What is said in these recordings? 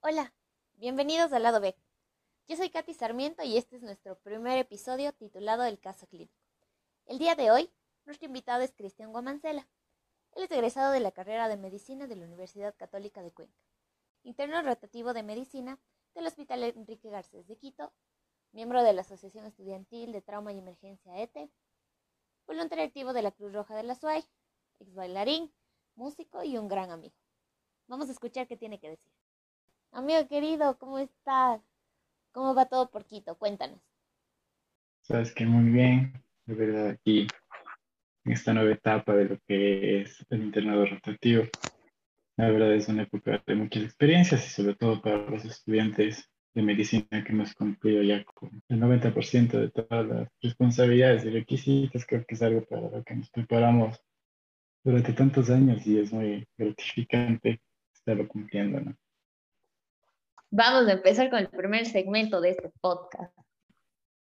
Hola, bienvenidos al lado B. Yo soy Katy Sarmiento y este es nuestro primer episodio titulado El caso clínico. El día de hoy, nuestro invitado es Cristian Guamancela. Él es egresado de la carrera de Medicina de la Universidad Católica de Cuenca, interno rotativo de Medicina del Hospital Enrique Garcés de Quito, miembro de la Asociación Estudiantil de Trauma y Emergencia ETE, voluntario activo de la Cruz Roja de la SUAY, ex bailarín, músico y un gran amigo. Vamos a escuchar qué tiene que decir. Amigo querido, ¿cómo estás? ¿Cómo va todo por Quito? Cuéntanos. Sabes que muy bien, de verdad, aquí en esta nueva etapa de lo que es el internado rotativo. La verdad es una época de muchas experiencias y sobre todo para los estudiantes de medicina que hemos cumplido ya con el 90% de todas las responsabilidades y requisitos. Creo que es algo para lo que nos preparamos durante tantos años y es muy gratificante estarlo cumpliendo, ¿no? Vamos a empezar con el primer segmento de este podcast.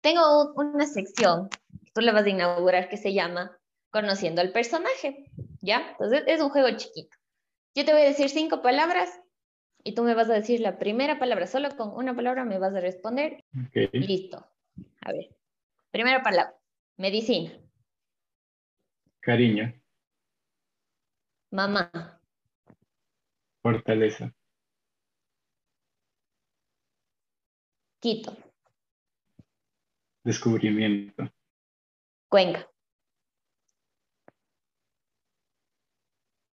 Tengo una sección que tú le vas a inaugurar que se llama Conociendo al personaje, ¿ya? Entonces es un juego chiquito. Yo te voy a decir cinco palabras y tú me vas a decir la primera palabra. Solo con una palabra me vas a responder. Okay. Listo. A ver. Primera palabra. Medicina. Cariño, Mamá. fortaleza, Quito. descubrimiento, Cuenca.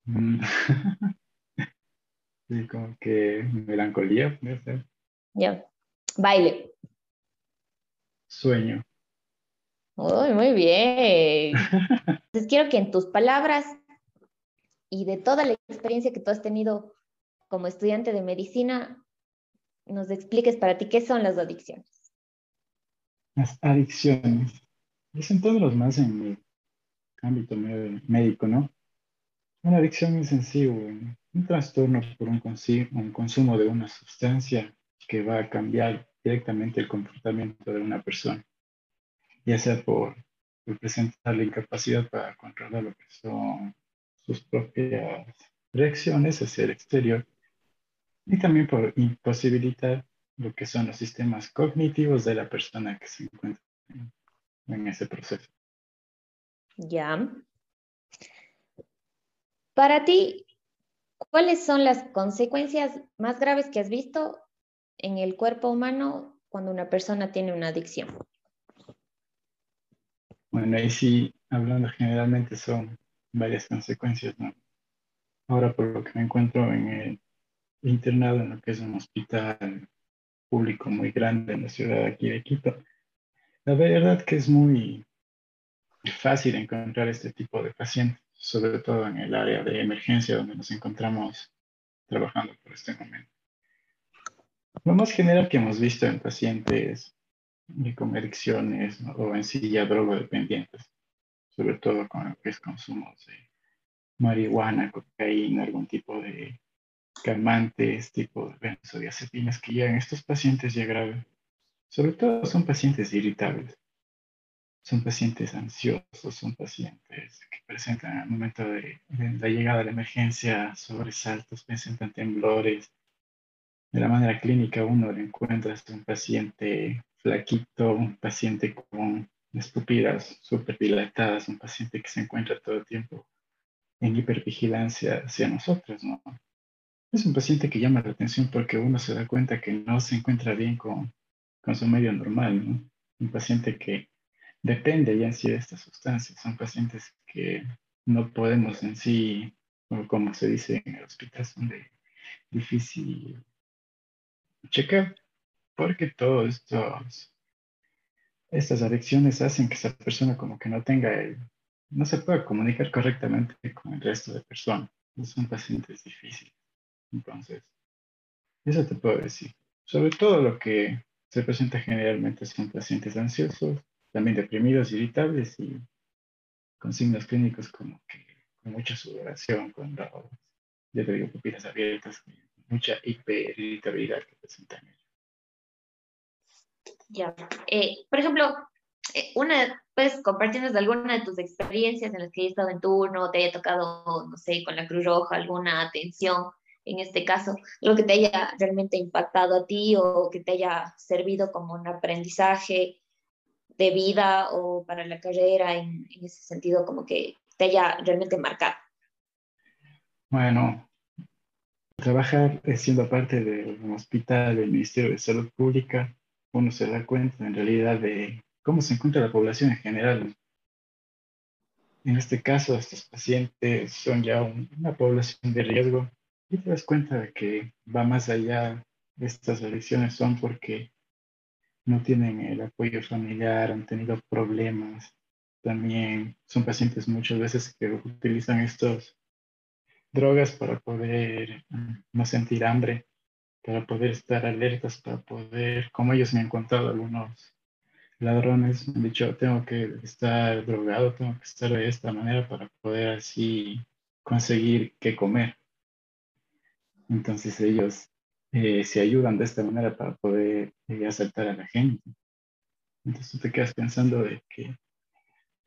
Sí, como que melancolía, puede ser. Ya. Baile. sueño, Uy, muy bien. Entonces quiero que en tus palabras y de toda la experiencia que tú has tenido como estudiante de medicina, nos expliques para ti qué son las adicciones. Las adicciones. Presentándolo más en mi ámbito médico, ¿no? Una adicción es en sí un trastorno por un, un consumo de una sustancia que va a cambiar directamente el comportamiento de una persona, ya sea por, por presentar la incapacidad para controlar lo que son sus propias reacciones hacia el exterior y también por imposibilitar lo que son los sistemas cognitivos de la persona que se encuentra en, en ese proceso. Ya. Para ti, ¿cuáles son las consecuencias más graves que has visto en el cuerpo humano cuando una persona tiene una adicción? Bueno, ahí sí, hablando generalmente son varias consecuencias. Ahora por lo que me encuentro en el internado en lo que es un hospital público muy grande en la ciudad aquí de Quito, la verdad que es muy fácil encontrar este tipo de pacientes, sobre todo en el área de emergencia donde nos encontramos trabajando por este momento. Lo más general que hemos visto en pacientes con adicciones ¿no? o en sí ya drogodependientes, sobre todo con lo que es consumo de marihuana, cocaína, algún tipo de calmantes, tipo de benzodiazepinas que llegan estos pacientes ya graves. Sobre todo son pacientes irritables, son pacientes ansiosos, son pacientes que presentan al momento de, de la llegada de la emergencia sobresaltos, presentan temblores. De la manera clínica uno le encuentras un paciente flaquito, un paciente con las pupilas súper dilatadas, un paciente que se encuentra todo el tiempo en hipervigilancia hacia nosotros, ¿no? Es un paciente que llama la atención porque uno se da cuenta que no se encuentra bien con, con su medio normal, ¿no? Un paciente que depende ya en sí de estas sustancias, son pacientes que no podemos en sí, o como se dice en el hospital, son de difícil checar, porque todos estos estas adicciones hacen que esa persona como que no tenga el, no se pueda comunicar correctamente con el resto de personas. Son pacientes difíciles. Entonces, eso te puedo decir. Sobre todo lo que se presenta generalmente son pacientes ansiosos, también deprimidos, irritables y con signos clínicos como que con mucha sudoración, con los, ya te digo, pupilas abiertas, mucha hiperirritabilidad que presentan ellos. Ya. Eh, por ejemplo, eh, una, puedes compartirnos alguna de tus experiencias en las que hayas estado en turno, te haya tocado, no sé, con la Cruz Roja, alguna atención en este caso, lo que te haya realmente impactado a ti o que te haya servido como un aprendizaje de vida o para la carrera en, en ese sentido, como que te haya realmente marcado. Bueno, trabajar siendo parte del hospital del Ministerio de Salud Pública, uno se da cuenta en realidad de cómo se encuentra la población en general. En este caso, estos pacientes son ya una población de riesgo y te das cuenta de que va más allá de estas elecciones son porque no tienen el apoyo familiar, han tenido problemas. También son pacientes muchas veces que utilizan estos drogas para poder no sentir hambre, para poder estar alertas, para poder, como ellos me han contado algunos ladrones, me han dicho, tengo que estar drogado, tengo que estar de esta manera para poder así conseguir qué comer. Entonces ellos eh, se ayudan de esta manera para poder eh, asaltar a la gente. Entonces tú te quedas pensando de que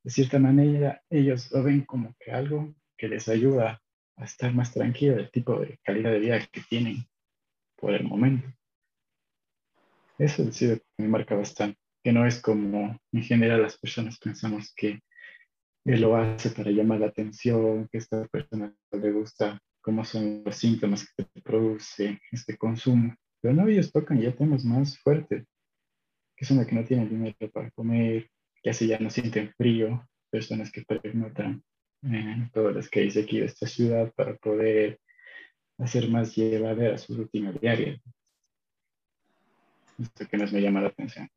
de cierta manera ellos lo ven como que algo que les ayuda a estar más tranquilo del tipo de calidad de vida que tienen por el momento. Eso sí me marca bastante, que no es como en general las personas pensamos que él lo hace para llamar la atención, que a esta persona le gusta cómo son los síntomas que produce este consumo. Pero no, ellos tocan ya temas más fuertes, que son las que no tienen dinero para comer, que así ya no sienten frío, personas que pernotan en todas las calles aquí de esta ciudad para poder hacer más llevadera su rutina diaria. Esto que nos me llama la atención.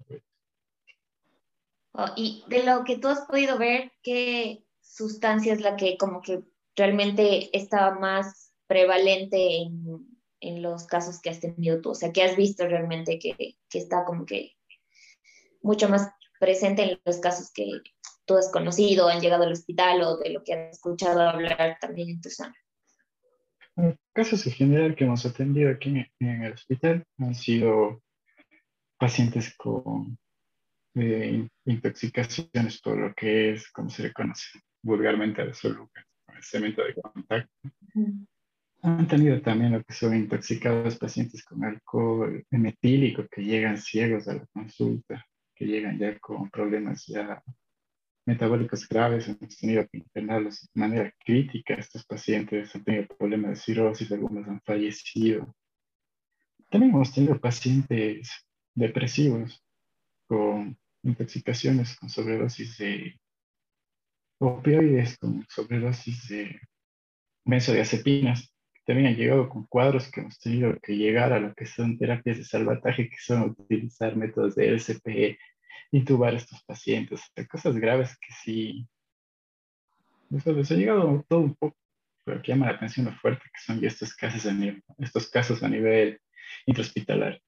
Oh, y de lo que tú has podido ver, ¿qué sustancia es la que como que realmente estaba más prevalente en, en, los casos que has tenido tú? O sea, ¿qué has visto realmente que, que, está como que mucho más presente en los casos que tú has conocido, han llegado al hospital o de lo que has escuchado hablar también en tu zona? Casos en general que hemos atendido aquí en, el hospital han sido pacientes con eh, intoxicaciones por lo que es, como se le conoce vulgarmente, a los cemento de contacto. Han tenido también lo que son intoxicados pacientes con alcohol metílico que llegan ciegos a la consulta, que llegan ya con problemas ya metabólicos graves. Hemos tenido que internarlos de manera crítica. Estos pacientes han tenido problemas de cirrosis, algunos han fallecido. También hemos tenido pacientes depresivos con intoxicaciones con sobredosis de opioides con sobredosis de benzodiazepinas. También han llegado con cuadros que hemos tenido que llegar a lo que son terapias de salvataje, que son utilizar métodos de LCP, intubar a estos pacientes, cosas graves que sí. les ha llegado todo un poco, pero que llama la atención lo fuerte que son ya estos casos a nivel, estos casos a nivel intrahospitalario.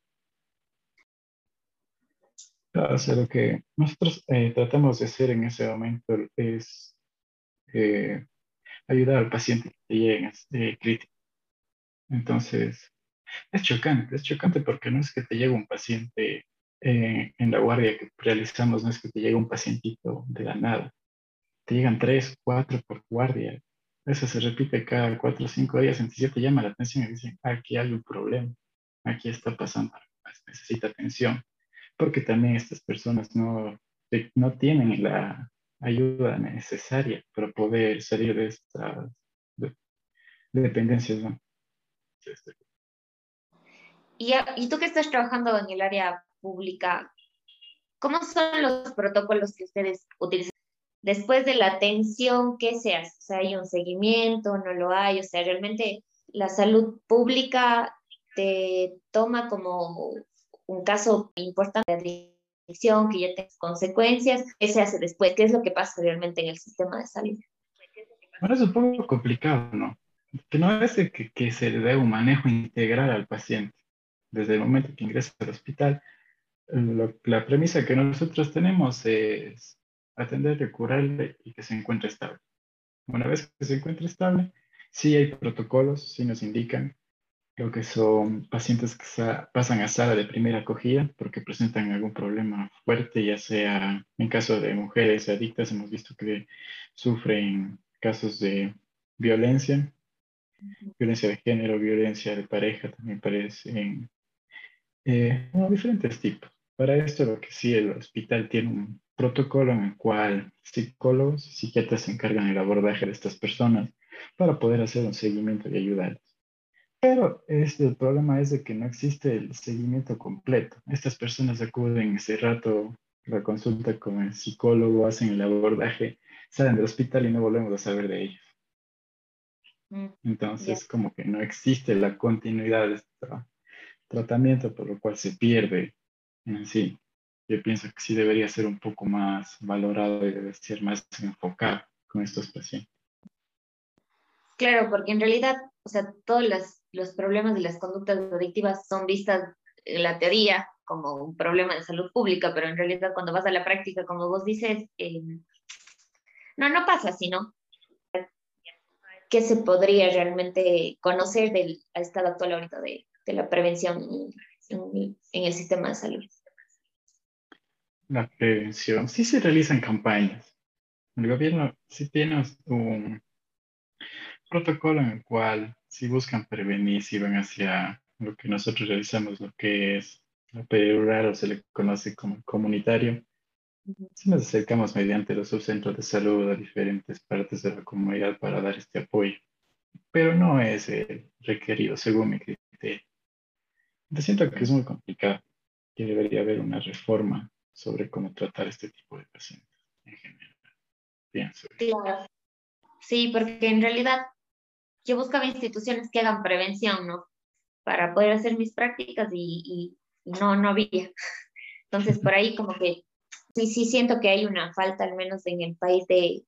O sea, lo que nosotros eh, tratamos de hacer en ese momento es eh, ayudar al paciente que llegue este crítico. Entonces, es chocante, es chocante porque no es que te llegue un paciente eh, en la guardia que realizamos, no es que te llegue un pacientito de la nada. Te llegan tres, cuatro por guardia. Eso se repite cada cuatro o cinco días, entonces ya te llama la atención y dicen, aquí hay un problema, aquí está pasando, necesita atención porque también estas personas no, no tienen la ayuda necesaria para poder salir de estas dependencias. Y, y tú que estás trabajando en el área pública, ¿cómo son los protocolos que ustedes utilizan? Después de la atención, ¿qué se hace? O sea, ¿hay un seguimiento? ¿No lo hay? O sea, realmente la salud pública te toma como un caso importante de adicción que ya tiene consecuencias, ¿qué se hace después? ¿Qué es lo que pasa realmente en el sistema de salud? Bueno, es un poco complicado, ¿no? Que no es que, que se le dé un manejo integral al paciente. Desde el momento que ingresa al hospital, la premisa que nosotros tenemos es atenderle, curarle y que se encuentre estable. Una vez que se encuentre estable, sí hay protocolos, sí nos indican Creo que son pacientes que pasan a sala de primera acogida porque presentan algún problema fuerte, ya sea en caso de mujeres adictas, hemos visto que sufren casos de violencia, violencia de género, violencia de pareja, también parecen eh, diferentes tipos. Para esto, lo que sí, el hospital tiene un protocolo en el cual psicólogos y psiquiatras se encargan del abordaje de estas personas para poder hacer un seguimiento y ayudarles. Pero este, el problema es de que no existe el seguimiento completo. Estas personas acuden ese rato la consulta con el psicólogo, hacen el abordaje, salen del hospital y no volvemos a saber de ellos. Mm, Entonces, como que no existe la continuidad de este tratamiento, por lo cual se pierde en sí. Yo pienso que sí debería ser un poco más valorado y debe ser más enfocado con estos pacientes. Claro, porque en realidad, o sea, todos los, los problemas de las conductas adictivas son vistas en la teoría como un problema de salud pública, pero en realidad cuando vas a la práctica, como vos dices, eh, no, no pasa así, ¿no? ¿Qué se podría realmente conocer del estado actual ahorita de, de la prevención en, el sistema de salud? La prevención, sí se realizan campañas. El gobierno sí tiene un protocolo en el cual si buscan prevenir, si van hacia lo que nosotros realizamos, lo que es lo rural o se le conoce como comunitario, nos acercamos mediante los subcentros de salud a diferentes partes de la comunidad para dar este apoyo, pero no es requerido según mi criterio. Yo siento que es muy complicado, que debería haber una reforma sobre cómo tratar este tipo de pacientes en general. Pienso. Claro. Sí, porque en realidad yo buscaba instituciones que hagan prevención, ¿no? Para poder hacer mis prácticas y, no, no había. Entonces, por ahí como que sí, sí siento que hay una falta, al menos en el país, de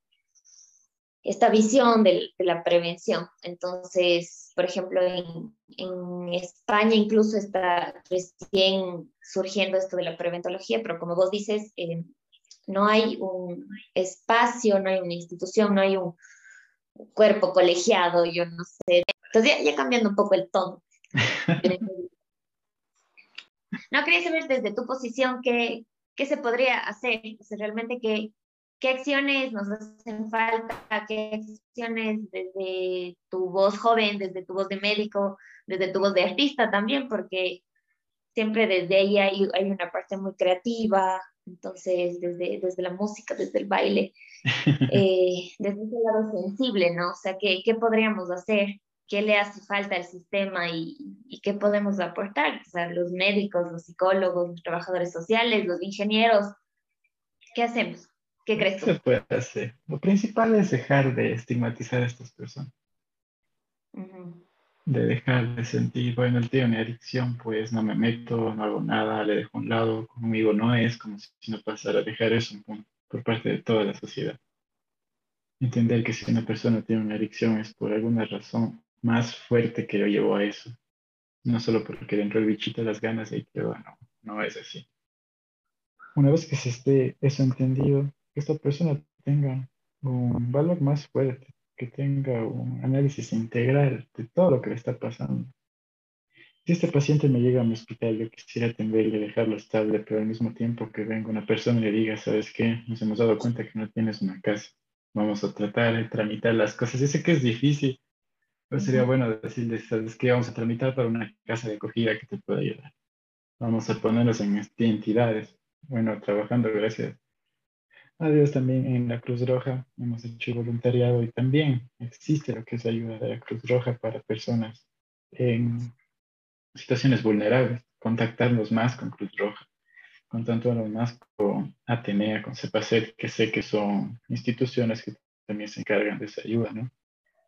esta visión de, la prevención. Entonces, por ejemplo, en, en, España incluso está recién surgiendo esto de la preventología, pero como vos dices, eh, no hay un espacio, no hay una institución, no hay un, cuerpo colegiado, yo no sé. Entonces ya, cambiando un poco el tono. no, quería saber desde tu posición qué, qué se podría hacer, realmente qué, qué acciones nos hacen falta, qué acciones desde tu voz joven, desde tu voz de médico, desde tu voz de artista también, porque siempre desde ahí hay, hay una parte muy creativa, entonces desde, desde la música, desde el baile, eh, desde ese lado sensible, ¿no? O sea, ¿qué, ¿qué, podríamos hacer? ¿Qué le hace falta al sistema y, y, qué podemos aportar? O sea, los médicos, los psicólogos, los trabajadores sociales, los ingenieros, ¿qué hacemos? ¿Qué crees tú? Se puede hacer. Lo principal es dejar de estigmatizar a estas personas de dejar de sentir, bueno, él tiene una adicción, pues no me meto, no hago nada, le dejo a un lado, conmigo no es, como si no pasara, dejar eso por parte de toda la sociedad. Entender que si una persona tiene una adicción es por alguna razón más fuerte que lo llevó a eso. No solo porque dentro del bichito las ganas y que, bueno, no es así. Una vez que se esté eso entendido, que esta persona tenga un valor más fuerte, que tenga un análisis integral de todo lo que le está pasando. Si este paciente me llega a mi hospital, yo quisiera atenderle, dejarlo estable, pero al mismo tiempo que venga una persona y le diga, ¿sabes qué? Nos hemos dado cuenta que no tienes una casa. Vamos a tratar de tramitar las cosas. Yo sé que es difícil, pero sería bueno decirle, ¿sabes qué? Vamos a tramitar para una casa de acogida que te pueda ayudar. Vamos a ponernos en entidades. Bueno, trabajando gracias Adiós también en la Cruz Roja hemos hecho voluntariado y también existe lo que es ayuda de la Cruz Roja para personas en situaciones vulnerables. Contactarnos más con Cruz Roja, contactarnos más con Atenea, con CEPACET, que sé que son instituciones que también se encargan de esa ayuda, ¿no?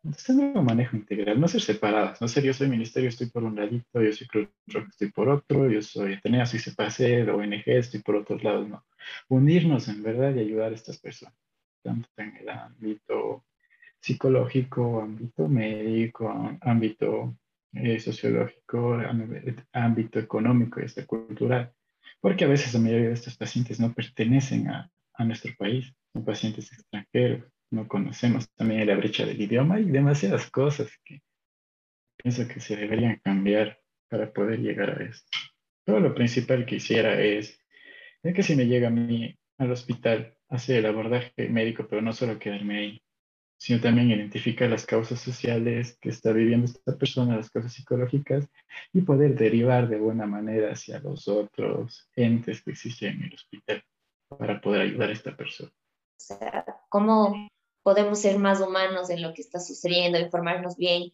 Entonces, un manejo integral, no ser separadas, no ser yo soy ministerio, estoy por un ladito, yo soy Cruz estoy por otro, yo soy Atenea, soy CEPACET, ONG, estoy por otros lados, no. Unirnos en verdad y ayudar a estas personas, tanto en el ámbito psicológico, ámbito médico, ámbito eh, sociológico, ámbito económico y hasta cultural, porque a veces la mayoría de estos pacientes no pertenecen a, a nuestro país, son pacientes extranjeros no conocemos también la brecha del idioma y demasiadas cosas que pienso que se deberían cambiar para poder llegar a esto. Todo lo principal que hiciera es, que si me llega a mí al hospital, hacer el abordaje médico, pero no solo quedarme ahí, sino también identificar las causas sociales que está viviendo esta persona, las causas psicológicas, y poder derivar de buena manera hacia los otros entes que existen en el hospital para poder ayudar a esta persona. O ¿cómo podemos ser más humanos en lo que está sucediendo, informarnos bien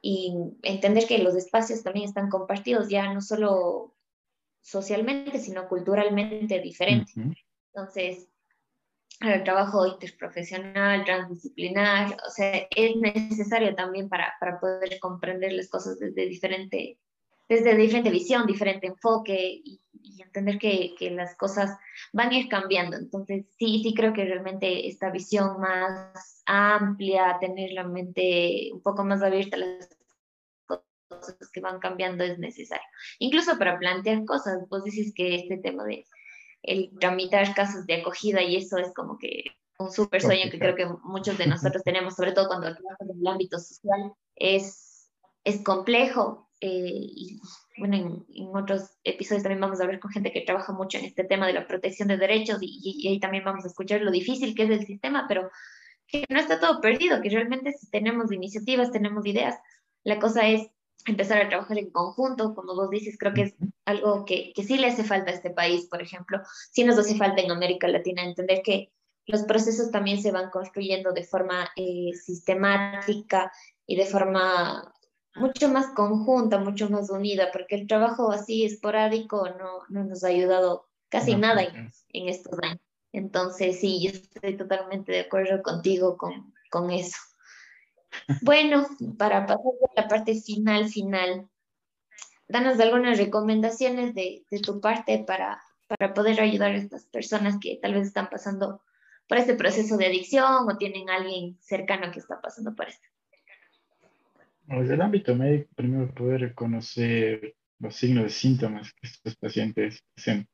y entender que los espacios también están compartidos, ya no solo socialmente, sino culturalmente diferente. Entonces, el trabajo interprofesional, transdisciplinar, o sea, es necesario también para, para poder comprender las cosas desde diferente, desde diferente visión, diferente enfoque y, entender que, que, las cosas van a ir cambiando. Entonces, sí, sí creo que realmente esta visión más amplia, tener la mente un poco más abierta a las cosas que van cambiando es necesario. Incluso para plantear cosas, vos dices que este tema de el tramitar casos de acogida y eso es como que un súper sueño que creo que muchos de nosotros tenemos, sobre todo cuando trabajamos en el ámbito social, es, es complejo. Eh, y bueno, en, en, otros episodios también vamos a hablar con gente que trabaja mucho en este tema de la protección de derechos y, y ahí también vamos a escuchar lo difícil que es el sistema, pero que no está todo perdido, que realmente si tenemos iniciativas, tenemos ideas, la cosa es empezar a trabajar en conjunto, como vos dices, creo que es algo que, que, sí le hace falta a este país, por ejemplo, sí nos hace falta en América Latina entender que los procesos también se van construyendo de forma eh, sistemática y de forma mucho más conjunta, mucho más unida, porque el trabajo así esporádico no, no nos ha ayudado casi nada en, en, estos años. Entonces, sí, yo estoy totalmente de acuerdo contigo con, con eso. Bueno, para pasar a la parte final, final, danos algunas recomendaciones de, de tu parte para, para poder ayudar a estas personas que tal vez están pasando por este proceso de adicción o tienen a alguien cercano que está pasando por esto. Desde el ámbito médico, primero poder reconocer los signos de síntomas que estos pacientes presentan.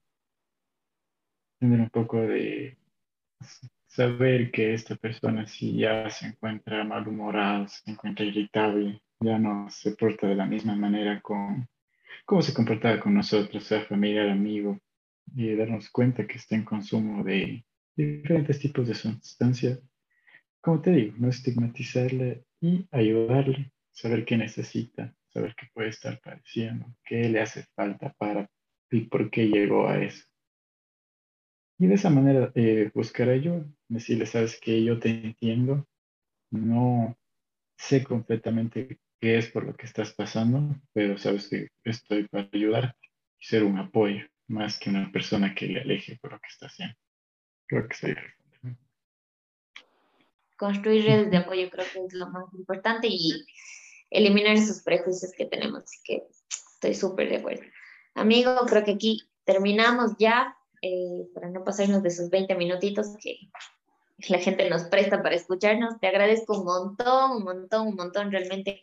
Tener un poco de saber que esta persona si ya se encuentra malhumorada, se encuentra irritable, ya no se porta de la misma manera con cómo se comportaba con nosotros, sea familiar, amigo, y darnos cuenta que está en consumo de diferentes tipos de sustancias. Como te digo, no estigmatizarle y ayudarle, saber qué necesita, saber qué puede estar padeciendo, qué le hace falta para y por qué llegó a eso. Y de esa manera eh, buscar ayuda, decirle, sabes que yo te entiendo, no sé completamente qué es por lo que estás pasando, pero sabes que estoy para ayudarte y ser un apoyo, más que una persona que le aleje por lo que está haciendo. Creo que sería Construir redes de apoyo creo que es lo más importante y eliminar esos prejuicios que tenemos, así que estoy súper de acuerdo. Amigo, creo que aquí terminamos ya eh, para no pasarnos de esos 20 minutitos que la gente nos presta para escucharnos. Te agradezco un montón, un montón, un montón. Realmente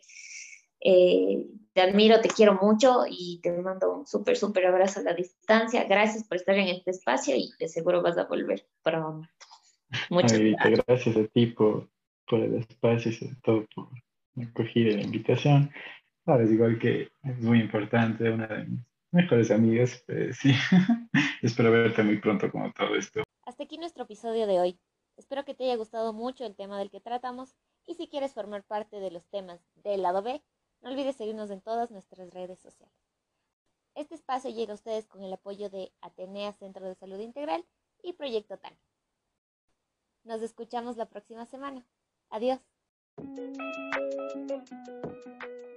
eh, te admiro, te quiero mucho y te mando un súper, súper abrazo a la distancia. Gracias por estar en este espacio y de seguro vas a volver pronto. Muchas gracias. gracias a ti por, por el espacio y sobre todo por acoger la invitación. Ahora es igual que es muy importante, una de mis mejores amigas, pues sí. Espero verte muy pronto como todo esto. Hasta aquí nuestro episodio de hoy. Espero que te haya gustado mucho el tema del que tratamos y si quieres formar parte de los temas del lado B, no olvides seguirnos en todas nuestras redes sociales. Este espacio llega a ustedes con el apoyo de Atenea Centro de Salud Integral y Proyecto TAN. Nos escuchamos la próxima semana. Adiós. Thank you.